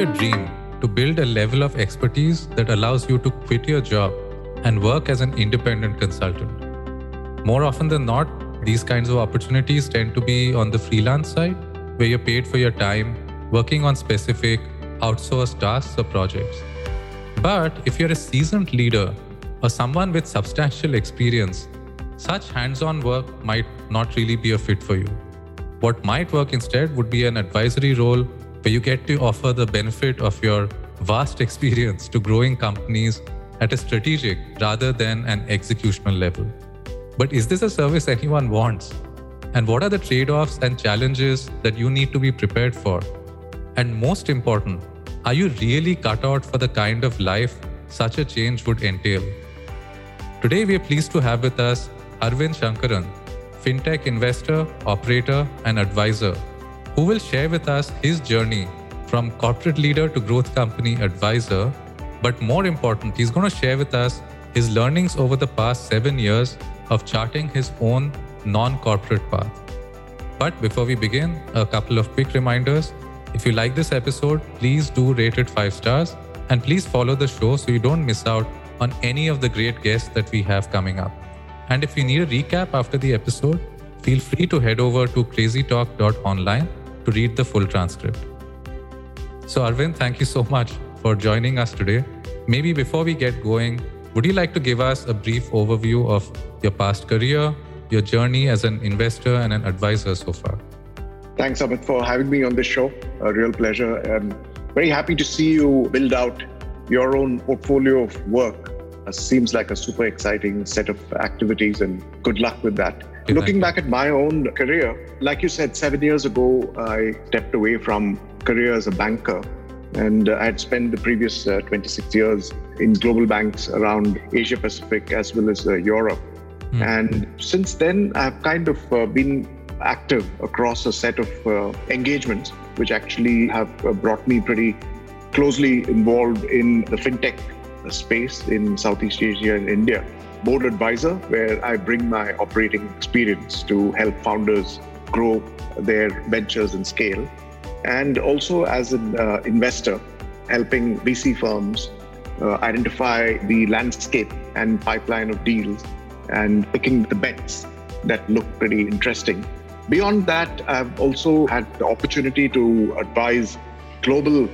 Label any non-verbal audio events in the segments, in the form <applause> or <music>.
your dream to build a level of expertise that allows you to quit your job and work as an independent consultant. More often than not, these kinds of opportunities tend to be on the freelance side, where you're paid for your time working on specific outsourced tasks or projects. But if you're a seasoned leader or someone with substantial experience, such hands on work might not really be a fit for you. What might work instead would be an advisory role where you get to offer the benefit of your vast experience to growing companies at a strategic rather than an executional level. But is this a service anyone wants? And what are the trade offs and challenges that you need to be prepared for? And most important, are you really cut out for the kind of life such a change would entail? Today, we are pleased to have with us Arvind Sankaran, fintech investor, operator, and advisor, who will share with us his journey from corporate leader to growth company advisor. But more important, he's going to share with us his learnings over the past seven years of charting his own non corporate path. But before we begin, a couple of quick reminders. If you like this episode, please do rate it five stars and please follow the show so you don't miss out on any of the great guests that we have coming up. And if you need a recap after the episode, feel free to head over to crazytok.online to read the full transcript. So, Arvind, thank you so much for joining us today. Maybe before we get going, would you like to give us a brief overview of your past career, your journey as an investor and an advisor so far? Thanks, Amit, for having me on this show. A real pleasure. I'm very happy to see you build out your own portfolio of work uh, seems like a super exciting set of activities, and good luck with that. Looking back at my own career, like you said, seven years ago, I stepped away from career as a banker. And uh, I had spent the previous uh, 26 years in global banks around Asia Pacific as well as uh, Europe. Mm. And since then, I've kind of uh, been active across a set of uh, engagements, which actually have brought me pretty closely involved in the fintech space in Southeast Asia and India. Board advisor, where I bring my operating experience to help founders grow their ventures and scale. And also as an uh, investor, helping VC firms uh, identify the landscape and pipeline of deals and picking the bets that look pretty interesting. Beyond that, I've also had the opportunity to advise global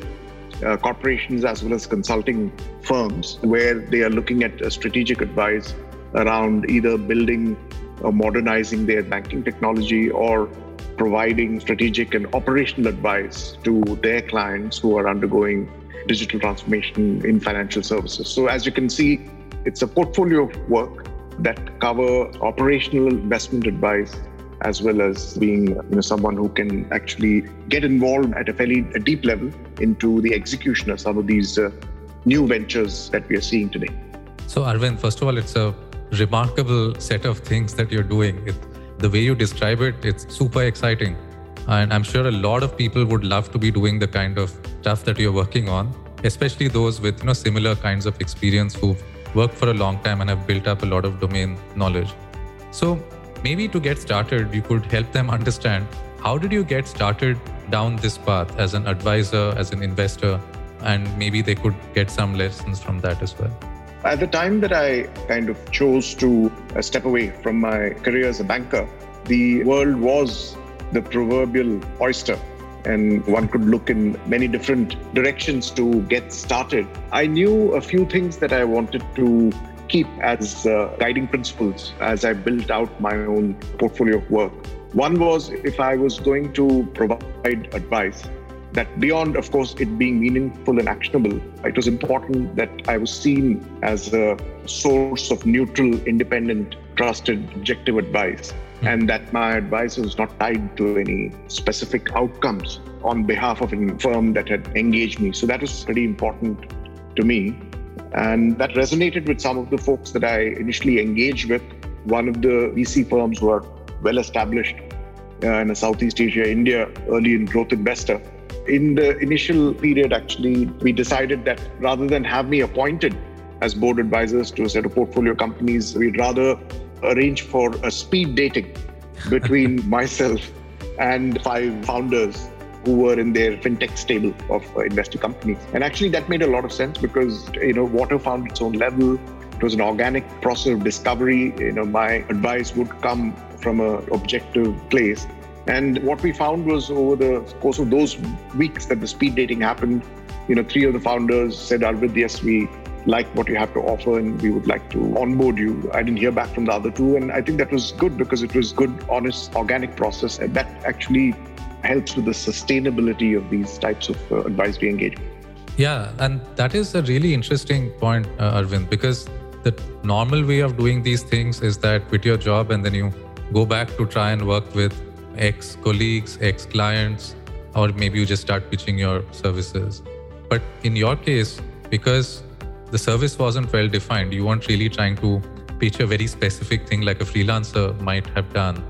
uh, corporations as well as consulting firms where they are looking at strategic advice around either building or modernizing their banking technology or providing strategic and operational advice to their clients who are undergoing digital transformation in financial services. So as you can see, it's a portfolio of work that cover operational investment advice as well as being you know, someone who can actually get involved at a fairly a deep level into the execution of some of these uh, new ventures that we are seeing today. So, Arvind, first of all, it's a remarkable set of things that you're doing. It, the way you describe it, it's super exciting. And I'm sure a lot of people would love to be doing the kind of stuff that you're working on, especially those with you know similar kinds of experience who've worked for a long time and have built up a lot of domain knowledge. So maybe to get started, you could help them understand how did you get started down this path as an advisor, as an investor, and maybe they could get some lessons from that as well. At the time that I kind of chose to uh, step away from my career as a banker, the world was the proverbial oyster and one could look in many different directions to get started. I knew a few things that I wanted to keep as uh, guiding principles as I built out my own portfolio of work. One was if I was going to provide advice, that beyond, of course, it being meaningful and actionable, it was important that I was seen as a source of neutral, independent, trusted, objective advice, mm-hmm. and that my advice was not tied to any specific outcomes on behalf of a firm that had engaged me. So that was pretty important to me. And that resonated with some of the folks that I initially engaged with. One of the VC firms were well established uh, in a Southeast Asia, India, early in growth investor. In the initial period, actually, we decided that rather than have me appointed as board advisors to a set of portfolio companies, we'd rather arrange for a speed dating between <laughs> myself and five founders who were in their fintech stable of uh, investor companies. And actually, that made a lot of sense because you know Water found its own level. It was an organic process of discovery. You know, my advice would come from an objective place. And what we found was over the course of those weeks that the speed dating happened, you know, three of the founders said, Arvind, yes, we like what you have to offer and we would like to onboard you. I didn't hear back from the other two. And I think that was good because it was good, honest, organic process. And that actually helps with the sustainability of these types of uh, advisory engagement. Yeah, and that is a really interesting point, uh, Arvind, because the normal way of doing these things is that quit your job and then you go back to try and work with ex colleagues, ex clients, or maybe you just start pitching your services. But in your case, because the service wasn't well defined. You weren't really trying to pitch a very specific thing like a freelancer might have done.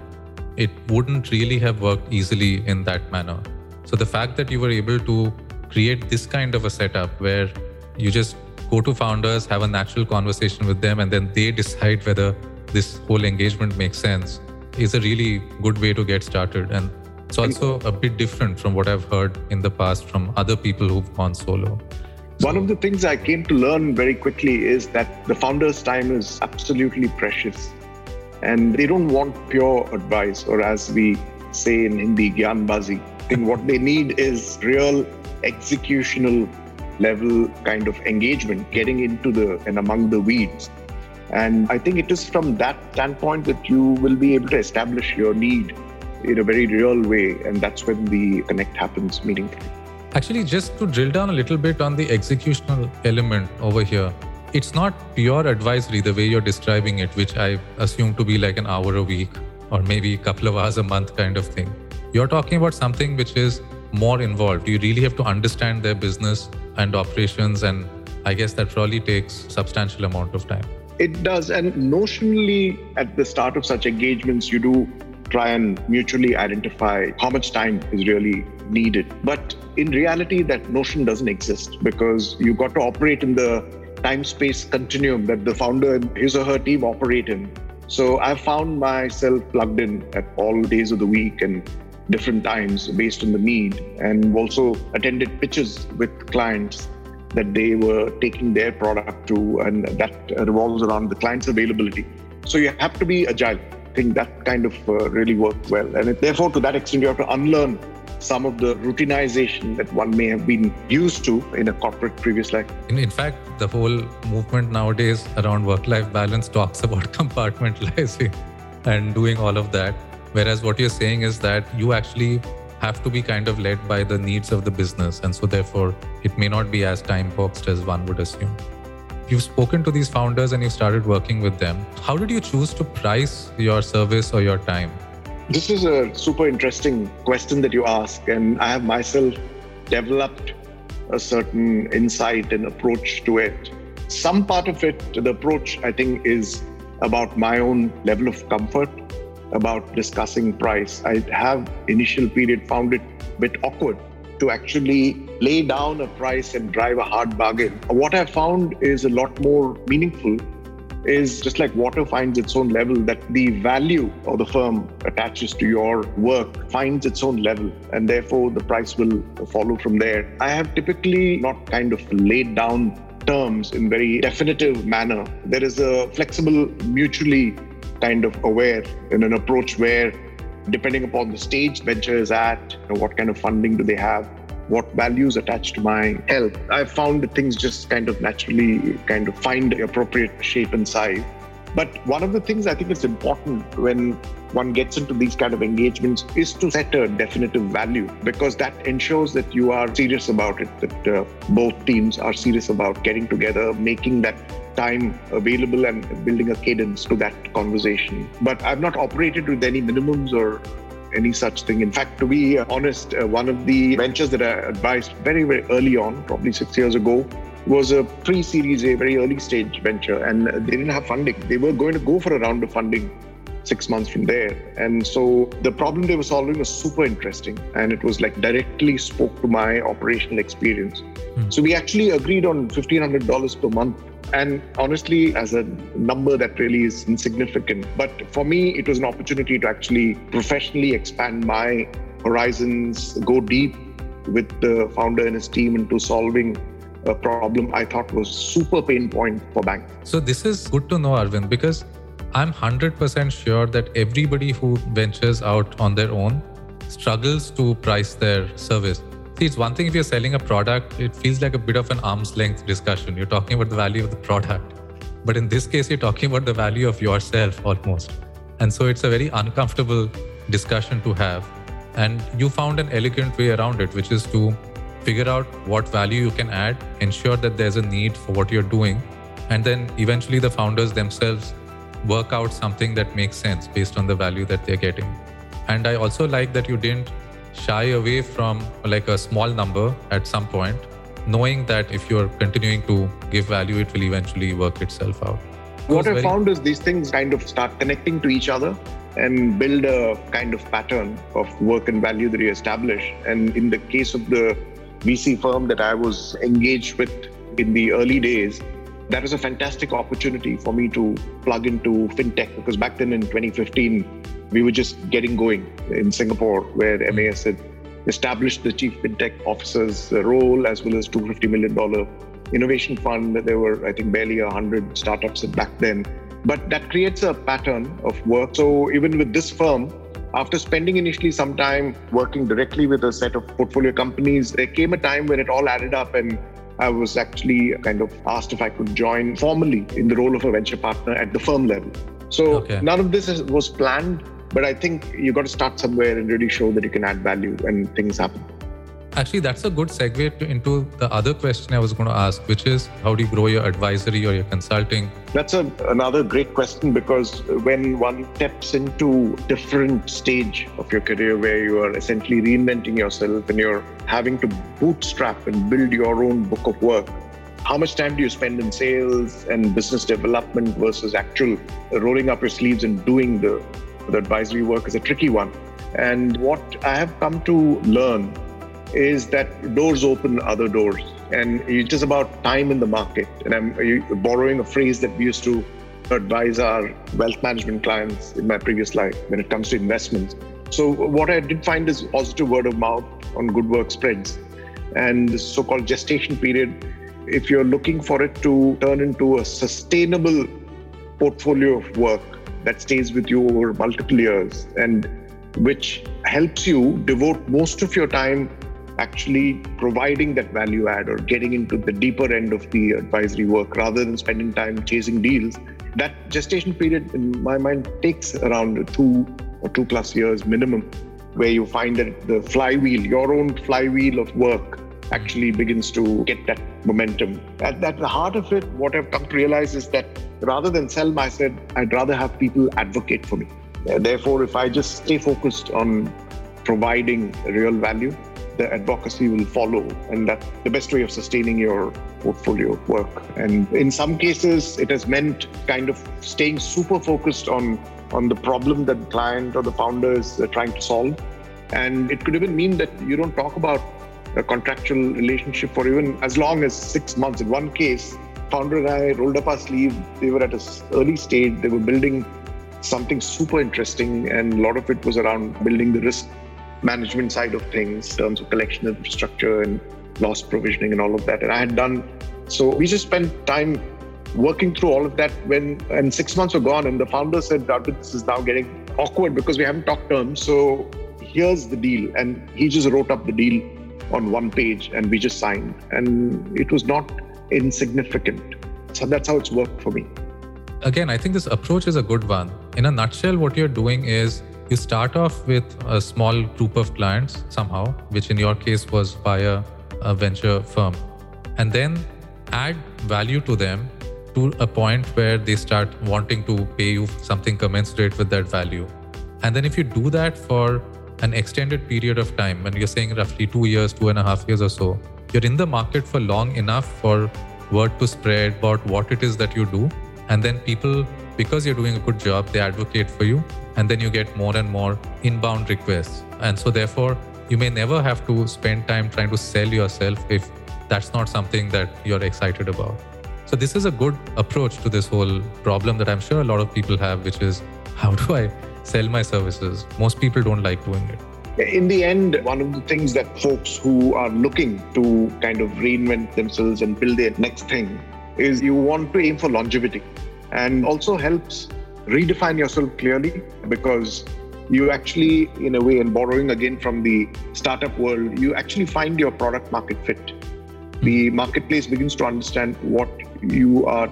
It wouldn't really have worked easily in that manner. So the fact that you were able to create this kind of a setup where you just go to founders, have a natural conversation with them, and then they decide whether this whole engagement makes sense is a really good way to get started. And it's also a bit different from what I've heard in the past from other people who've gone solo. One of the things I came to learn very quickly is that the founder's time is absolutely precious. And they don't want pure advice, or as we say in Hindi, gyanbazi. I think what they need is real executional level kind of engagement, getting into the and among the weeds. And I think it is from that standpoint that you will be able to establish your need in a very real way. And that's when the connect happens meaningfully. Actually, just to drill down a little bit on the executional element over here, it's not pure advisory the way you're describing it, which I assume to be like an hour a week or maybe a couple of hours a month kind of thing. You're talking about something which is more involved. You really have to understand their business and operations, and I guess that probably takes substantial amount of time. It does, and notionally, at the start of such engagements, you do try and mutually identify how much time is really needed. But in reality, that notion doesn't exist because you got to operate in the time space continuum that the founder and his or her team operate in. So I've found myself plugged in at all days of the week and different times based on the need, and also attended pitches with clients that they were taking their product to, and that revolves around the client's availability. So you have to be agile. I think that kind of uh, really worked well. And it, therefore, to that extent, you have to unlearn some of the routinization that one may have been used to in a corporate previous life. In, in fact, the whole movement nowadays around work life balance talks <laughs> about compartmentalizing and doing all of that. Whereas what you're saying is that you actually have to be kind of led by the needs of the business. And so, therefore, it may not be as time boxed as one would assume. You've spoken to these founders and you started working with them. How did you choose to price your service or your time? This is a super interesting question that you ask, and I have myself developed a certain insight and approach to it. Some part of it, the approach, I think, is about my own level of comfort about discussing price. I have initial period found it a bit awkward to actually lay down a price and drive a hard bargain. What I found is a lot more meaningful is just like water finds its own level, that the value of the firm attaches to your work finds its own level, and therefore the price will follow from there. I have typically not kind of laid down terms in very definitive manner. There is a flexible, mutually kind of aware in an approach where depending upon the stage venture is at, you know, what kind of funding do they have, what values attached to my help. I've found that things just kind of naturally kind of find appropriate shape and size. But one of the things I think is important when one gets into these kind of engagements is to set a definitive value because that ensures that you are serious about it, that uh, both teams are serious about getting together, making that time available and building a cadence to that conversation. But I've not operated with any minimums or any such thing. In fact, to be honest, uh, one of the ventures that I advised very, very early on, probably six years ago, was a pre series A, very early stage venture, and they didn't have funding. They were going to go for a round of funding six months from there. And so the problem they were solving was super interesting, and it was like directly spoke to my operational experience. Mm. So we actually agreed on $1,500 per month and honestly, as a number that really is insignificant. But for me, it was an opportunity to actually professionally expand my horizons, go deep with the founder and his team into solving a problem I thought was super pain point for banks. So this is good to know, Arvind, because I'm 100% sure that everybody who ventures out on their own struggles to price their service. See, it's one thing if you're selling a product, it feels like a bit of an arm's length discussion. You're talking about the value of the product. But in this case, you're talking about the value of yourself almost. And so it's a very uncomfortable discussion to have. And you found an elegant way around it, which is to figure out what value you can add, ensure that there's a need for what you're doing, and then eventually the founders themselves work out something that makes sense based on the value that they're getting. And I also like that you didn't shy away from like a small number at some point, knowing that if you're continuing to give value, it will eventually work itself out. what I very... found is these things kind of start connecting to each other and build a kind of pattern of work and value that you establish. And in the case of the VC firm that I was engaged with in the early days, that was a fantastic opportunity for me to plug into fintech because back then in 2015, we were just getting going in Singapore, where hmm. MAS had established the chief fintech officer's role as well as $250 million innovation fund. There were, I think, barely 100 startups back then. But that creates a pattern of work. So even with this firm, after spending initially some time working directly with a set of portfolio companies, there came a time when it all added up and I was actually kind of asked if I could join formally in the role of a venture partner at the firm level. So okay. none of this was planned, but I think you got to start somewhere and really show that you can add value and things happen. Actually, that's a good segue to, into the other question I was going to ask, which is how do you grow your advisory or your consulting? That's a, another great question because when one steps into different stage of your career where you are essentially reinventing yourself and you're having to bootstrap and build your own book of work, how much time do you spend in sales and business development versus actual rolling up your sleeves and doing the, the advisory work is a tricky one. And what I have come to learn is that doors open other doors. And it's just about time in the market. And I'm borrowing a phrase that we used to advise our wealth management clients in my previous life when it comes to investments. So, what I did find is positive word of mouth on good work spreads. And the so called gestation period, if you're looking for it to turn into a sustainable portfolio of work that stays with you over multiple years and which helps you devote most of your time actually providing that value add or getting into the deeper end of the advisory work rather than spending time chasing deals. That gestation period, in my mind, takes around two or two plus years minimum, where you find that the flywheel, your own flywheel of work, actually begins to get that momentum. At, at the heart of it, what I've come to realize is that rather than sell myself, I'd rather have people advocate for me. Therefore, if I just stay focused on providing real value, the advocacy will follow. And that's the best way of sustaining your portfolio work. And in some cases, it has meant kind of staying super focused on, on the problem that the client or the founder is uh, trying to solve. And it could even mean that you don't talk about a contractual relationship for even as long as six months. In one case, founder and I rolled up our sleeve. They were at an early stage. They were building something super interesting, and a lot of it was around building the risk management side of things, in terms of collection infrastructure and loss provisioning and all of that. And I had done so. We just spent time working through all of that when and six months were gone, and the founder said, "This is now getting awkward because we haven't talked terms. So here's the deal," and he just wrote up the deal on one page, and we just signed, and it was not insignificant. So that's how it's worked for me. Again, I think this approach is a good one. In a nutshell, what you're doing is you start off with a small group of clients somehow, which in your case was via a venture firm, and then add value to them to a point where they start wanting to pay you something commensurate with that value. And then if you do that for an extended period of time, when you're saying roughly two years, two and a half years or so, you're in the market for long enough for word to spread about what it is that you do. And then people, because you're doing a good job, they advocate for you and then you get more and more inbound requests. And so, therefore, you may never have to spend time trying to sell yourself if that's not something that you're excited about. So, this is a good approach to this whole problem that I'm sure a lot of people have, which is how do I sell my services? Most people don't like doing it. in the end, one of the things that folks who are looking to kind of reinvent themselves and build their next thing is you want to aim for longevity and also helps redefine yourself clearly because you actually, in a way, and borrowing again from the startup world, you actually find your product market fit. The hmm. marketplace begins to understand what you are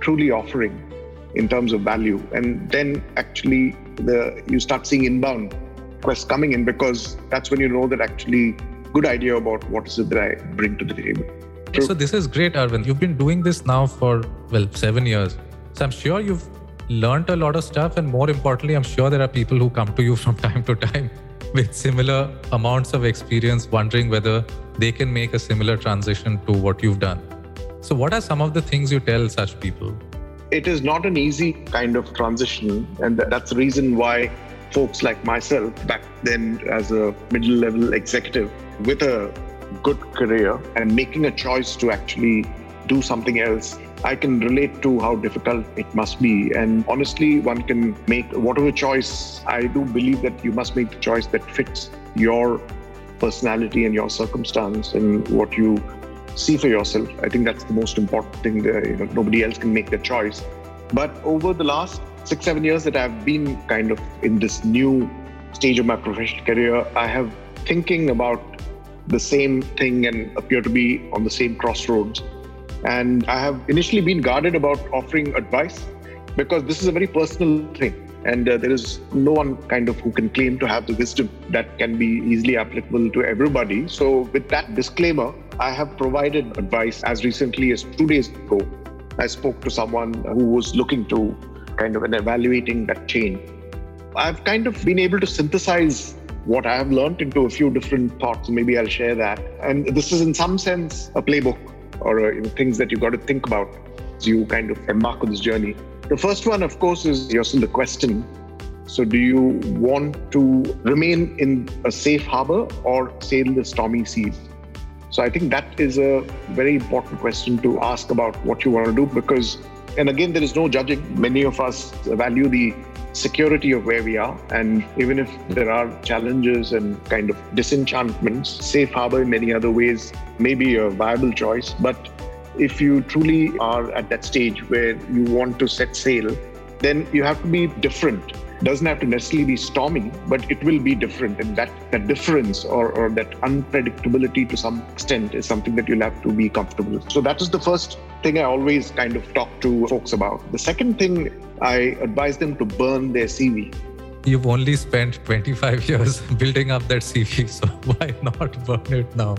truly offering in terms of value, and then actually the you start seeing inbound requests coming in because that's when you know that actually good idea about what is it that I bring to the table. True. So this is great, Arvind. You've been doing this now for well seven years. So I'm sure you've learned a lot of stuff. And more importantly, I'm sure there are people who come to you <laughs> from time to time with similar amounts of experience, wondering whether they can make a similar transition to what you've done. So, what are some of the things you tell such people? It is not an easy kind of transition. And that's the reason why folks like myself, back then as a middle level executive with a good career and making a choice to actually do something else I can relate to how difficult it must be. And honestly, one can make whatever choice. I do believe that you must make the choice that fits your personality and your circumstance and what you see for yourself. I think that's the most important thing. That, you know, nobody else can make that choice. But over the last six, seven years that I've been kind of in this new stage of my professional career, I have thinking about the same thing and appear to be on the same crossroads and I have initially been guarded about offering advice because this is a very personal thing. And uh, there is no one kind of who can claim to have the wisdom that can be easily applicable to everybody. So, with that disclaimer, I have provided advice as recently as two days ago. I spoke to someone who was looking to kind of evaluating that chain. I've kind of been able to synthesize what I have learned into a few different thoughts. Maybe I'll share that. And this is, in some sense, a playbook or uh, you know, things that you've got to think about as you kind of embark on this journey. The first one, of course, is you're still the question. So, do you want to remain in a safe harbor or sail the stormy seas? So, I think that is a very important question to ask about what you want to do because, and again, there is no judging. Many of us value the security of where we are. And even if there are challenges and kind of disenchantments, safe harbor in many other ways may be a viable choice. But if you truly are at that stage where you want to set sail, then you have to be different doesn't have to necessarily be stormy, but it will be different. And that, that difference or, or that unpredictability to some extent is something that you'll have to be comfortable with. So that is the first thing I always kind of talk to folks about. The second thing I advise them to burn their CV. You've only spent 25 <laughs> years building up that CV, so <laughs> why not burn it now?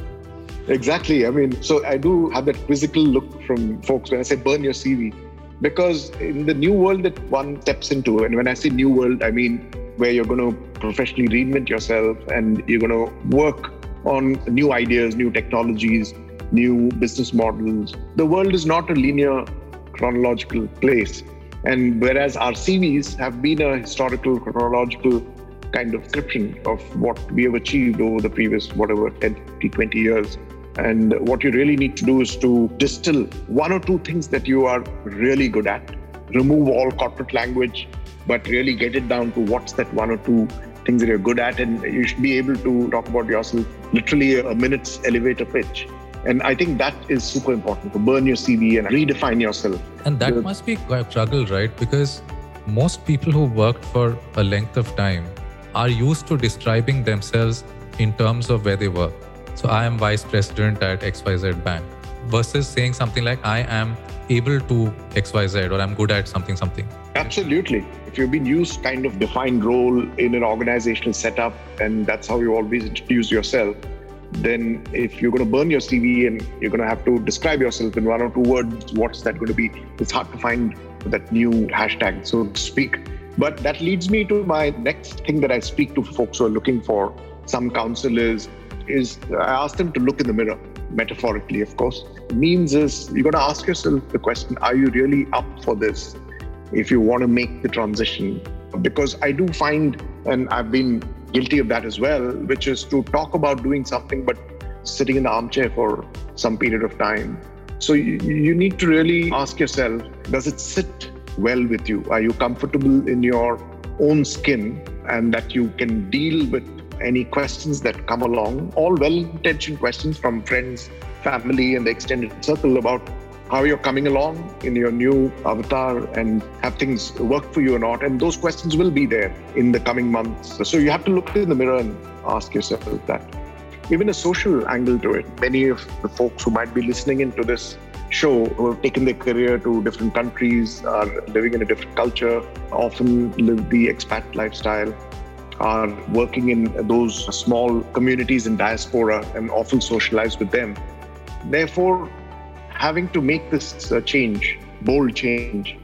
Exactly. I mean, so I do have that quizzical look from folks when I say burn your CV because in the new world that one steps into, and when I say new world, I mean where you're going to professionally reinvent yourself and you're going to work on new ideas, new technologies, new business models. The world is not a linear chronological place. And whereas our CVs have been a historical chronological kind of description of what we have achieved over the previous, whatever, 10, 20 years, and what you really need to do is to distill one or two things that you are really good at, remove all corporate language, but really get it down to what's that one or two things that you're good at. And you should be able to talk about yourself literally a minute's elevator pitch. And I think that is super important to burn your CV and redefine yourself. And that must be quite a struggle, right? Because most people who worked for a length of time are used to describing themselves in terms of where they work. So I am vice president at XYZ Bank versus saying something like I am able to XYZ or I'm good at something, something. Absolutely. If you've been used kind of defined role in an organizational setup and that's how you always introduce yourself, then if you're going to burn your CV and you're going to have to describe yourself in one or two words, what's that going to be? It's hard to find that new hashtag, so to speak. But that leads me to my next thing that I speak to folks who are looking for some counsel is is I ask them to look in the mirror, metaphorically, of course. It means is you've got to ask yourself the question: Are you really up for this? If you want to make the transition, because I do find, and I've been guilty of that as well, which is to talk about doing something but sitting in the armchair for some period of time. So you, you need to really ask yourself: Does it sit well with you? Are you comfortable in your own skin, and that you can deal with any questions that come along, all well intentioned questions from friends, family, and the extended circle about how you're coming along in your new avatar and have things work for you or not. And those questions will be there in the coming months. So you have to look in the mirror and ask yourself that. Even a social angle to it. Many of the folks who might be listening into this show who have taken their career to different countries, are living in a different culture, often live the expat lifestyle, are working in those small communities in diaspora and often socialize with them. Therefore, having to make this uh, change, bold change,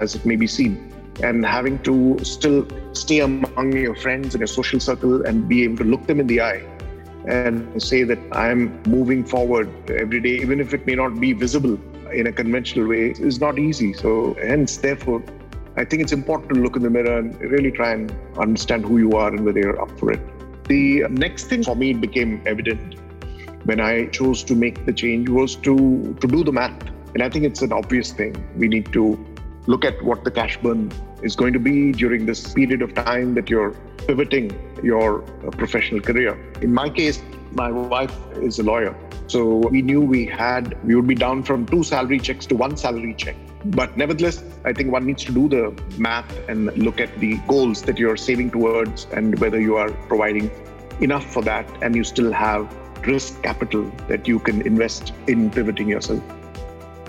as it may be seen, and having to still stay among your friends in your social circle and be able to look them in the eye and say that I'm moving forward every day, even if it may not be visible in a conventional way, is not easy. So, hence, therefore, I think it's important to look in the mirror and really try and understand who you are and whether you're up for it. The next thing for me became evident when I chose to make the change was to, to do the math. And I think it's an obvious thing. We need to look at what the cash burn is going to be during this period of time that you're pivoting your uh, professional career. In my case, my wife is a lawyer. So we knew we had, we would be down from two salary checks to one salary check. But nevertheless, I think one needs to do the math and look at the goals that you're saving towards and whether you are providing enough for that and you still have risk capital that you can invest in pivoting yourself.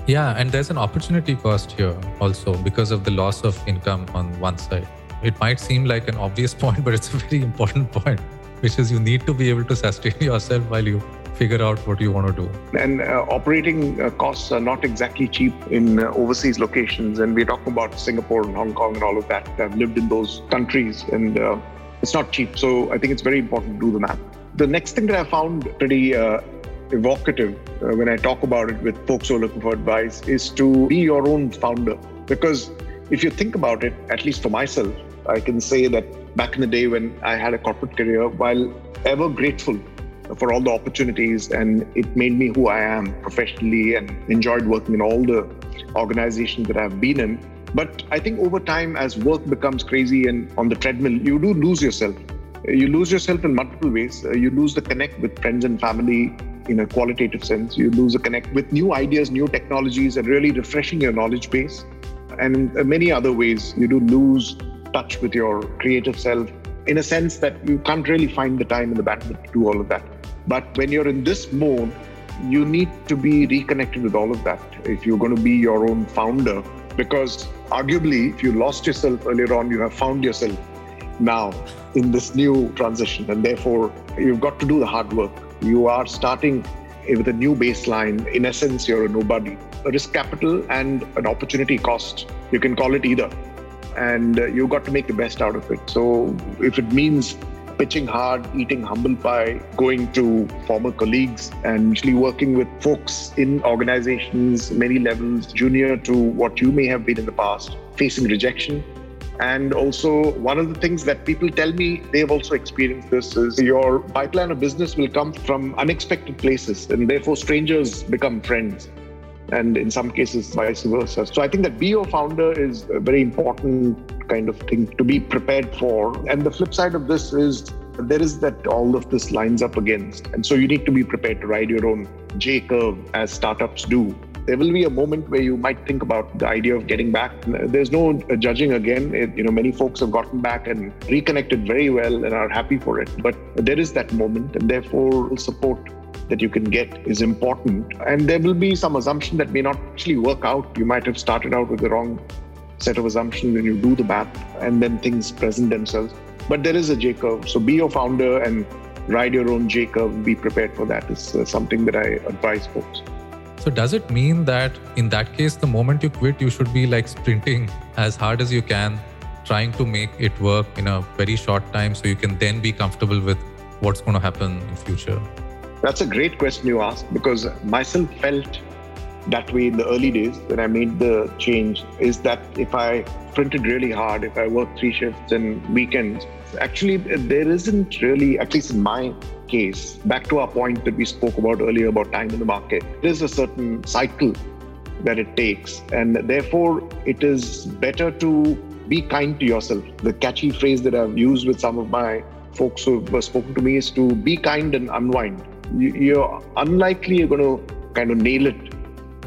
Yeah, and there's an opportunity cost here also because of the loss of income on one side. It might seem like an obvious <laughs> point, but it's a very important point, which is you need to be able to sustain <laughs> yourself while you figure out what you want to do. And uh, operating uh, costs are not exactly cheap in uh, overseas locations. And we're talking about Singapore and Hong Kong and all of that. I've lived in those countries and uh, it's not cheap. So I think it's very important to do the math. The next thing that I found pretty uh, evocative uh, when I talk about it with folks who are looking for advice is to be your own founder. Because if you think about it, at least for myself, I can say that back in the day when I had a corporate career, while ever grateful for all the opportunities and it made me who I am professionally and enjoyed working in all the organizations that I've been in. But I think over time, as work becomes crazy and on the treadmill, you do lose yourself. You lose yourself in multiple ways. Uh, you lose the connect with friends and family in a qualitative sense. You lose the connect with new ideas, new technologies, and really refreshing your knowledge base. And in uh, many other ways, you do lose touch with your creative self in a sense that you can't really find the time and the bandwidth to do all of that. But when you're in this mode, you need to be reconnected with all of that if you're going to be your own founder. Because arguably, if you lost yourself earlier on, you have found yourself now in this new transition. And therefore, you've got to do the hard work. You are starting with a new baseline. In essence, you're a nobody. A risk capital and an opportunity cost. You can call it either. And uh, you've got to make the best out of it. So if it means pitching hard, eating humble pie, going to former colleagues, and usually working with folks in organizations, many levels, junior to what you may have been in the past, facing rejection. And also, one of the things that people tell me they've also experienced this is your pipeline of business will come from unexpected places, and therefore, strangers become friends and in some cases vice versa. So I think that be your founder is a very important kind of thing to be prepared for. And the flip side of this is there is that all of this lines up against. And so you need to be prepared to ride your own J curve as startups do. There will be a moment where you might think about the idea of getting back. There's no judging again. It, you know, many folks have gotten back and reconnected very well and are happy for it. But there is that moment, and therefore support that you can get is important. And there will be some assumption that may not actually work out. You might have started out with the wrong set of assumptions and you do the math and then things present themselves. But there is a J curve. So be your founder and ride your own J curve. Be prepared for that is uh, something that I advise folks. So does it mean that in that case, the moment you quit, you should be like sprinting as hard as you can, trying to make it work in a very short time so you can then be comfortable with what's going to happen in future? That's a great question you asked because myself felt that way in the early days when I made the change is that if I printed really hard, if I worked three shifts and weekends, actually uh, there isn't really, at least in my case, back to our point that we spoke about earlier about time in the market, there's a certain cycle that it takes. And therefore, it is better to be kind to yourself. The catchy phrase that I've used with some of my folks who've spoken to me is to be kind and unwind. You're unlikely you're going to kind of nail it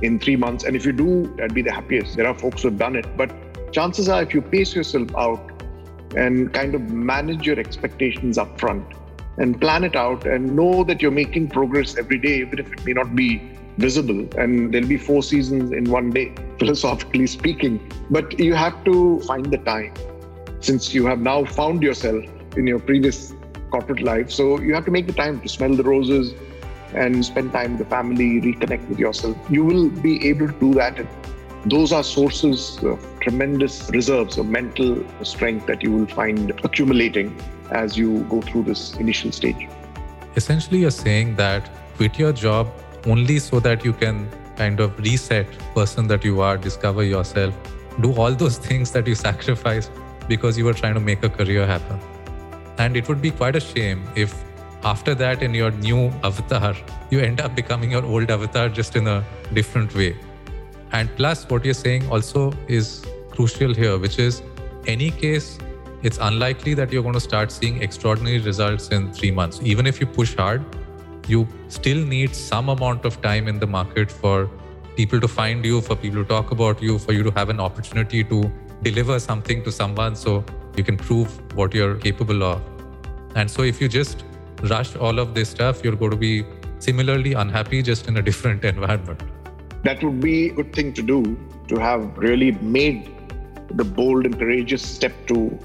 in three months. And if you do, I'd be the happiest. There are folks who've done it. But chances are, if you pace yourself out and kind of manage your expectations up front and plan it out and know that you're making progress every day, even if it may not be visible. And there'll be four seasons in one day, <laughs> philosophically speaking. But you have to find the time since you have now found yourself in your previous corporate life. So you have to make the time to smell the roses and spend time with the family, reconnect with yourself. You will be able to do that. Those are sources of tremendous reserves of mental strength that you will find accumulating as you go through this initial stage. Essentially, you're saying that quit your job only so that you can kind of reset person that you are, discover yourself, do all those <laughs> things that you sacrificed because you were trying to make a career happen. And it would be quite a shame if after that in your new avatar, you end up becoming your old avatar just in a different way. And plus, what you're saying also is crucial here, which is any case, it's unlikely that you're going to start seeing extraordinary results in three months. Even if you push hard, you still need some amount of time in the market for people to find you, for people to talk about you, for you to have an opportunity to deliver something to someone so you can prove what you're capable of. And so if you just rush all of this stuff, you're going to be similarly unhappy just in a different <laughs> environment. That would be a good thing to do to have really made the bold and courageous step to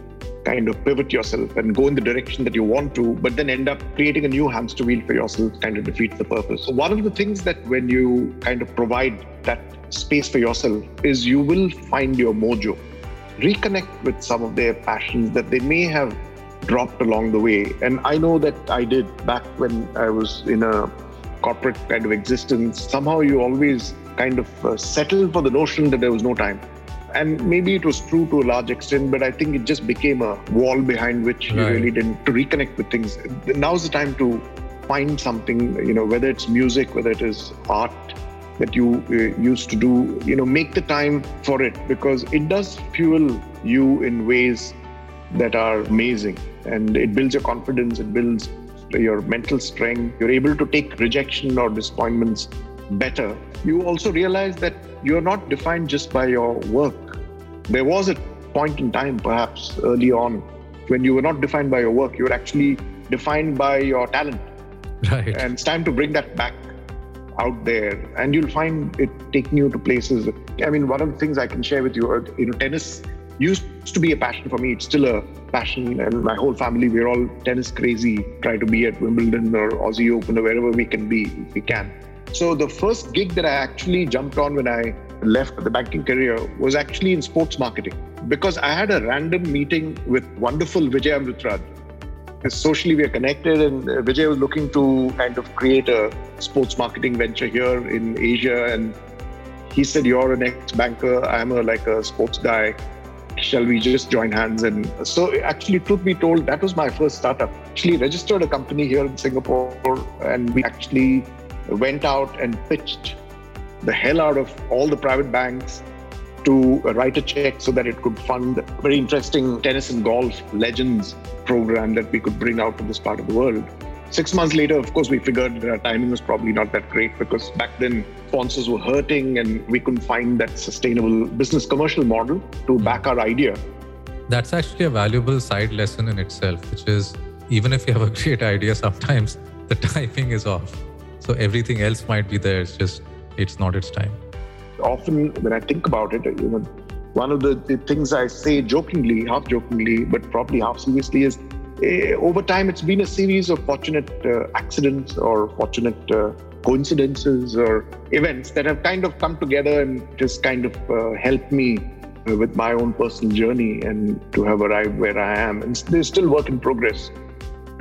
kind of pivot yourself and go in the direction that you want to, but then end up creating a new hamster wheel for yourself kind of defeats the purpose. So one of the things that when you kind of provide that space for yourself is you will find your mojo reconnect with some of their passions that they may have dropped along the way. And I know that I did back when I was in a corporate kind of existence. Somehow you always kind of uh, settled for the notion that there was no time. And maybe it was true to a large extent, but I think it just became a wall behind which right. you really didn't to reconnect with things. Now's the time to find something, you know, whether it's music, whether it is art, that you uh, used to do you know make the time for it because it does fuel you in ways that are amazing. And it builds your confidence it builds your mental strength. You're able to take rejection or disappointments better. You also realize that you're not defined just by your work. There was a point in time perhaps early on when you were not defined by your work. You were actually defined by your talent. Right. And it's time to bring that back out there. And you'll find it taking you to places. I mean one of the things i can share with you uh, you know tennis used to be a passion for me. It's still a passion and my whole family we're all tennis crazy try to be at wimbledon or aussie open or wherever we can be if we can. So the first gig that i actually jumped on when i left the banking career was actually in sports marketing because i had a random meeting with wonderful vijay amritraj. Socially we are connected and Vijay was looking to kind of create a sports marketing venture here in Asia and he said you're an ex-banker. I'm a like a sports guy shall we just join hands and so actually truth be told that was my first startup actually registered a company here in Singapore and we actually went out and pitched the hell out of all the private banks to write a check so that it could fund a very interesting tennis and golf legends program that we could bring out to this part of the world. Six months later, of course, we figured that our timing was probably not that great because back then sponsors were hurting and we couldn't find that sustainable business commercial model to hmm. back our idea. That's actually a valuable side lesson in itself, which is even if you have a great idea, sometimes the timing is off. So everything else might be there. It's just, it's not its time often when I think about it, you know, one of the, the things I say jokingly, half jokingly, but probably half seriously, is over time it's been a series of fortunate uh, accidents or fortunate uh, coincidences or events that have kind of come together and just kind of uh, helped me with my own personal journey and to have arrived where I am. And there's still work in progress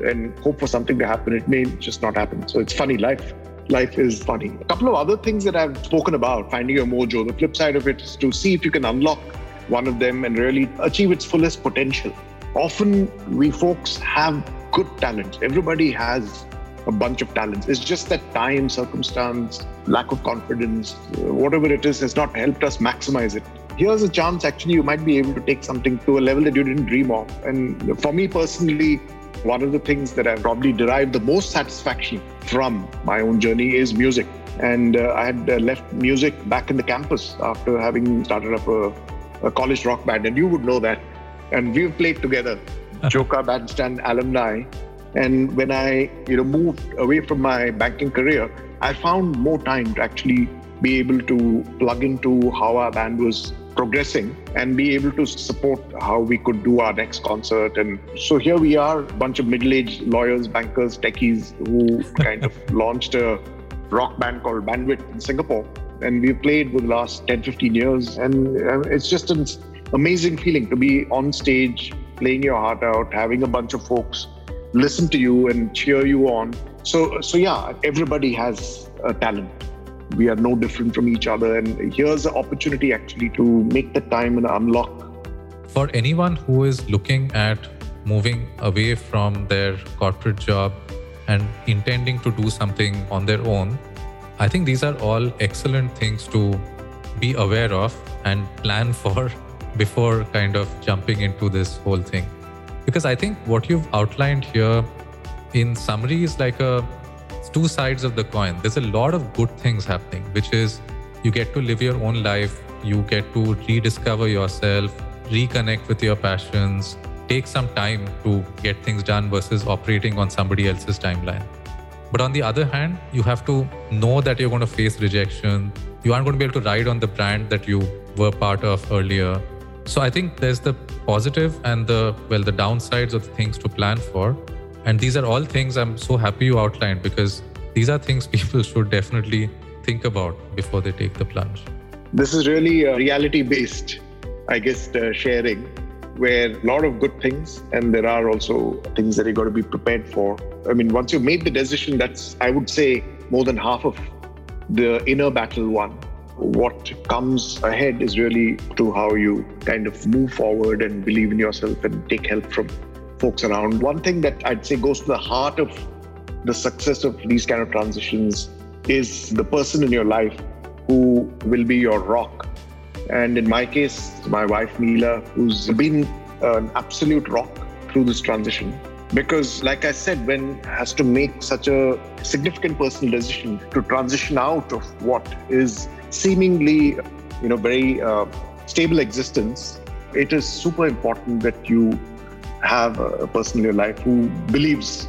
and hope for something to happen. It may just not happen. So it's funny life life is funny. A couple of other things that I've spoken about, finding your mojo. The flip side of it is to see if you can unlock one of them and really achieve its fullest potential. Often we folks have good talents. Everybody has a bunch of talents. It's just that time, circumstance, lack of confidence, whatever it is, has not helped us maximize it. Here's a chance actually you might be able to take something to a level that you didn't dream of. And for me personally, one of the things that I've probably derived the most satisfaction from my own journey is music. And uh, I had uh, left music back in the campus after having started up a, a, college rock band. And you would know that. And we've played together, Joka Bandstand alumni. And when I you know, moved away from my banking career, I found more time to actually be able to plug into how our band was progressing and be able to support how we could do our next concert. And so here we are, a bunch of middle aged lawyers, bankers, techies who <laughs> kind of launched a rock band called Bandwidth in Singapore. And we've played for the last 10, 15 years. And uh, it's just an amazing feeling to be on stage, playing your heart out, having a bunch of folks listen to you and cheer you on. So, so yeah, everybody has a talent we are no different from each other. And here's an opportunity actually to make the time and unlock. For anyone who is looking at moving away from their corporate job and intending to do something on their own, I think these are all excellent things to be aware of and plan <laughs> for before kind of jumping into this whole thing. Because I think what you've outlined here in summary is like a two sides of the coin. There's a lot of good things happening, which is you get to live your own life, you get to rediscover yourself, reconnect with your passions, take some time to get things done versus operating on somebody else's timeline. But on the other hand, you have to know that you're going to face rejection. You aren't going to be able to ride on the brand that you were part of earlier. So I think there's the positive and the well the downsides of the things to plan for. And these are all things I'm so happy you outlined because these are things <laughs> people should definitely think about before they take the plunge. This is really a reality based, I guess, uh, sharing where a lot of good things and there are also things that you got to be prepared for. I mean, once you've made the decision, that's, I would say, more than half of the inner battle won. What comes ahead is really to how you kind of move forward and believe in yourself and take help from folks around. One thing that I'd say goes to the heart of the success of these kind of transitions is the person in your life who will be your rock. And in my case, my wife Neela, who's been an absolute rock through this transition. Because, like I said, when has to make such a significant personal decision to transition out of what is seemingly, you know, very uh, stable existence, it is super important that you have a person in your life who believes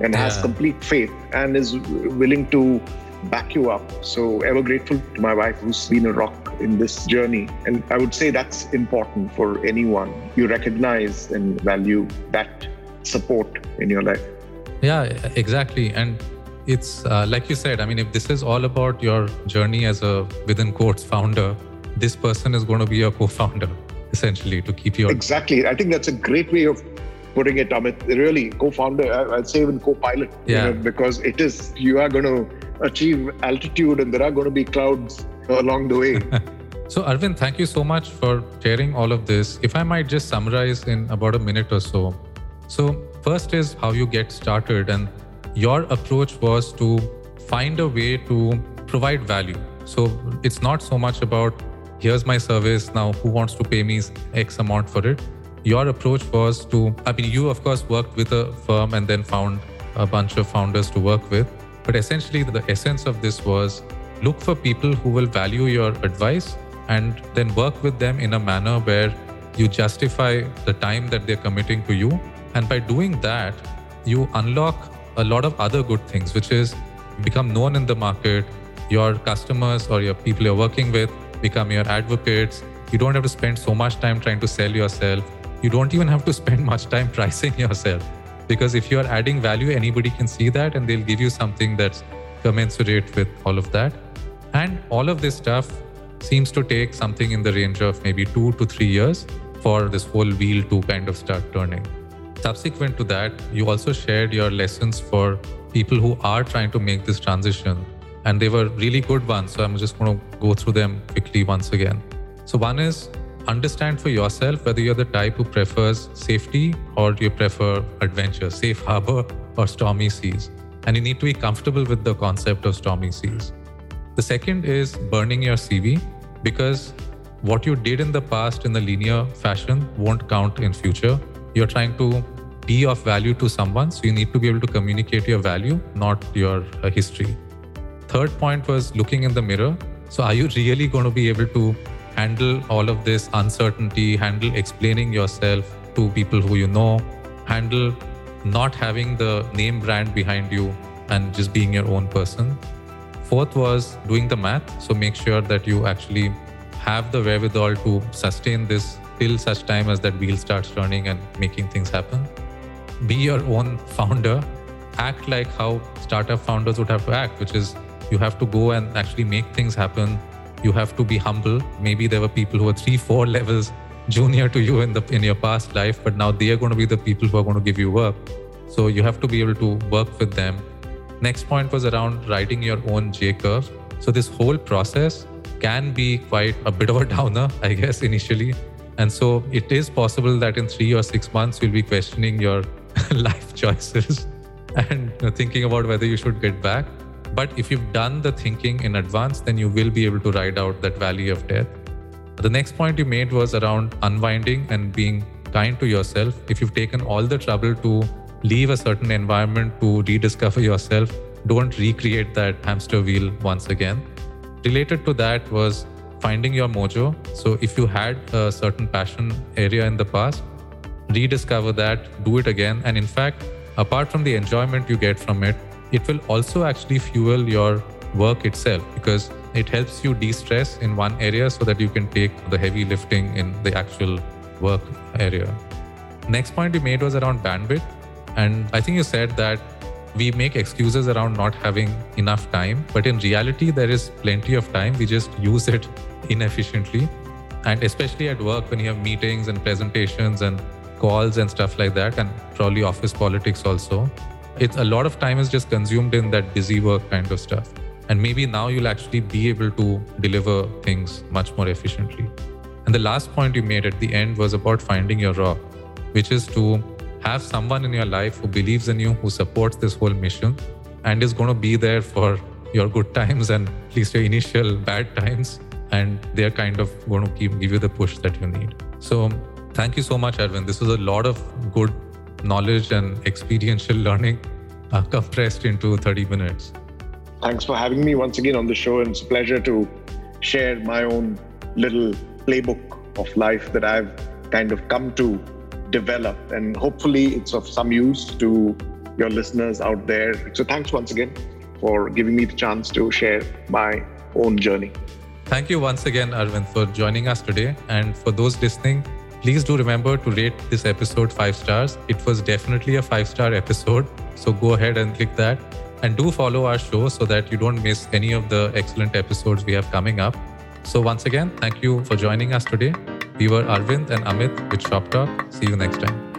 and yeah. has complete faith and is willing to back you up. So, ever grateful to my wife who's been a rock in this journey. And I would say that's important for anyone. You recognize and value that support in your life. Yeah, exactly. And it's uh, like you said, I mean, if this is all about your journey as a within quotes founder, this person is going to be your co founder essentially to keep you exactly. I think that's a great way of putting it amit. Really co-founder i'd say even co-pilot yeah. You know, because it is you are going to achieve altitude and there are going to be clouds along the way. <laughs> So arvind thank you so much for sharing all of this. If i might just summarize in about a minute or so. So first is how you get started and your approach was to find a way to provide value. So it's not so much about here's my service now who wants to pay me x amount for it. Your approach was to i mean you of course worked with a firm and then found a bunch of founders to work with. But essentially the essence of this was look for people who will value your advice and then work with them in a manner where you justify the time that they're committing to you. And by doing that you unlock a lot of other good things which is become known in the market your customers or your people you're working with become your advocates. You don't have to spend so much time trying to sell yourself. You don't even have to spend much time <laughs> pricing yourself. Because if you're adding value, anybody can see that and they'll give you something that's commensurate with all of that. And all of this stuff seems to take something in the range of maybe two to three years for this whole wheel to kind of start turning. Subsequent to that, you also shared your lessons for people who are trying to make this transition and they were really good ones. So I'm just going to go through them quickly once again. So, one is understand for yourself whether you're the type who prefers safety or you prefer adventure, safe harbor or stormy seas. And you need to be comfortable with the concept of stormy seas. The second is burning your CV because what you did in the past in the linear fashion won't count in future. You're trying to be of value to someone. So you need to be able to communicate your value, not your uh, history. Third point was looking in the mirror. So are you really going to be able to handle all of this uncertainty, handle explaining yourself to people who you know, handle not having the name brand behind you and just being your own person. Fourth was doing the math. So make sure that you actually have the wherewithal to sustain this till such time as that wheel starts turning and making things happen. Be your own founder. Act like how startup founders would have to act, which is you have to go and actually make things happen. You have to be humble. Maybe there were people who were three, four levels junior to you in the in your past life, but now they are going to be the people who are going to give you work. So you have to be able to work with them. Next point was around writing your own J curve. So this whole process can be quite a bit of a downer, I guess, initially. And so it is possible that in three or six months you'll be questioning your <laughs> life choices <laughs> and thinking about whether you should get back. But if you've done the thinking in advance, then you will be able to ride out that valley of death. The next point you made was around unwinding and being kind to yourself. If you've taken all the trouble to leave a certain environment to rediscover yourself, don't recreate that hamster wheel once again. Related to that was finding your mojo. So if you had a certain passion area in the past, rediscover that, do it again. And in fact, apart from the enjoyment you get from it, it will also actually fuel your work itself because it helps you de-stress in one area so that you can take the heavy lifting in the actual work area. Next point you made was around bandwidth. And I think you said that we make excuses around not having enough time, but in reality, there is plenty of time. We just use it inefficiently. And especially at work, when you have meetings and presentations and calls and stuff like that, and probably office politics also, it's a lot of time is just consumed in that busy work kind of stuff. And maybe now you'll actually be able to deliver things much more efficiently. And the last point you made at the end was about finding your rock, which is to have someone in your life who believes in you, who supports this whole mission, and is going to be there for your good times and at least your initial bad times. And they're kind of going to keep, give you the push that you need. So, thank you so much, Arvind. This was a lot of good knowledge and experiential <laughs> learning uh, compressed into 30 minutes. Thanks for having me once again on the show. And it's a pleasure to share my own little playbook of life that I've kind of come to develop. And hopefully, it's of some use to your listeners out there. So, thanks once again for giving me the chance to share my own journey. Thank you once again, Arvind, for joining us today. And for those listening, please do remember to rate this episode five stars. It was definitely a five star episode. So go ahead and click that. And do follow our show so that you don't miss any of the excellent episodes we have coming up. So, once again, thank you for joining us today. We were Arvind and Amit with Shop Talk. See you next time.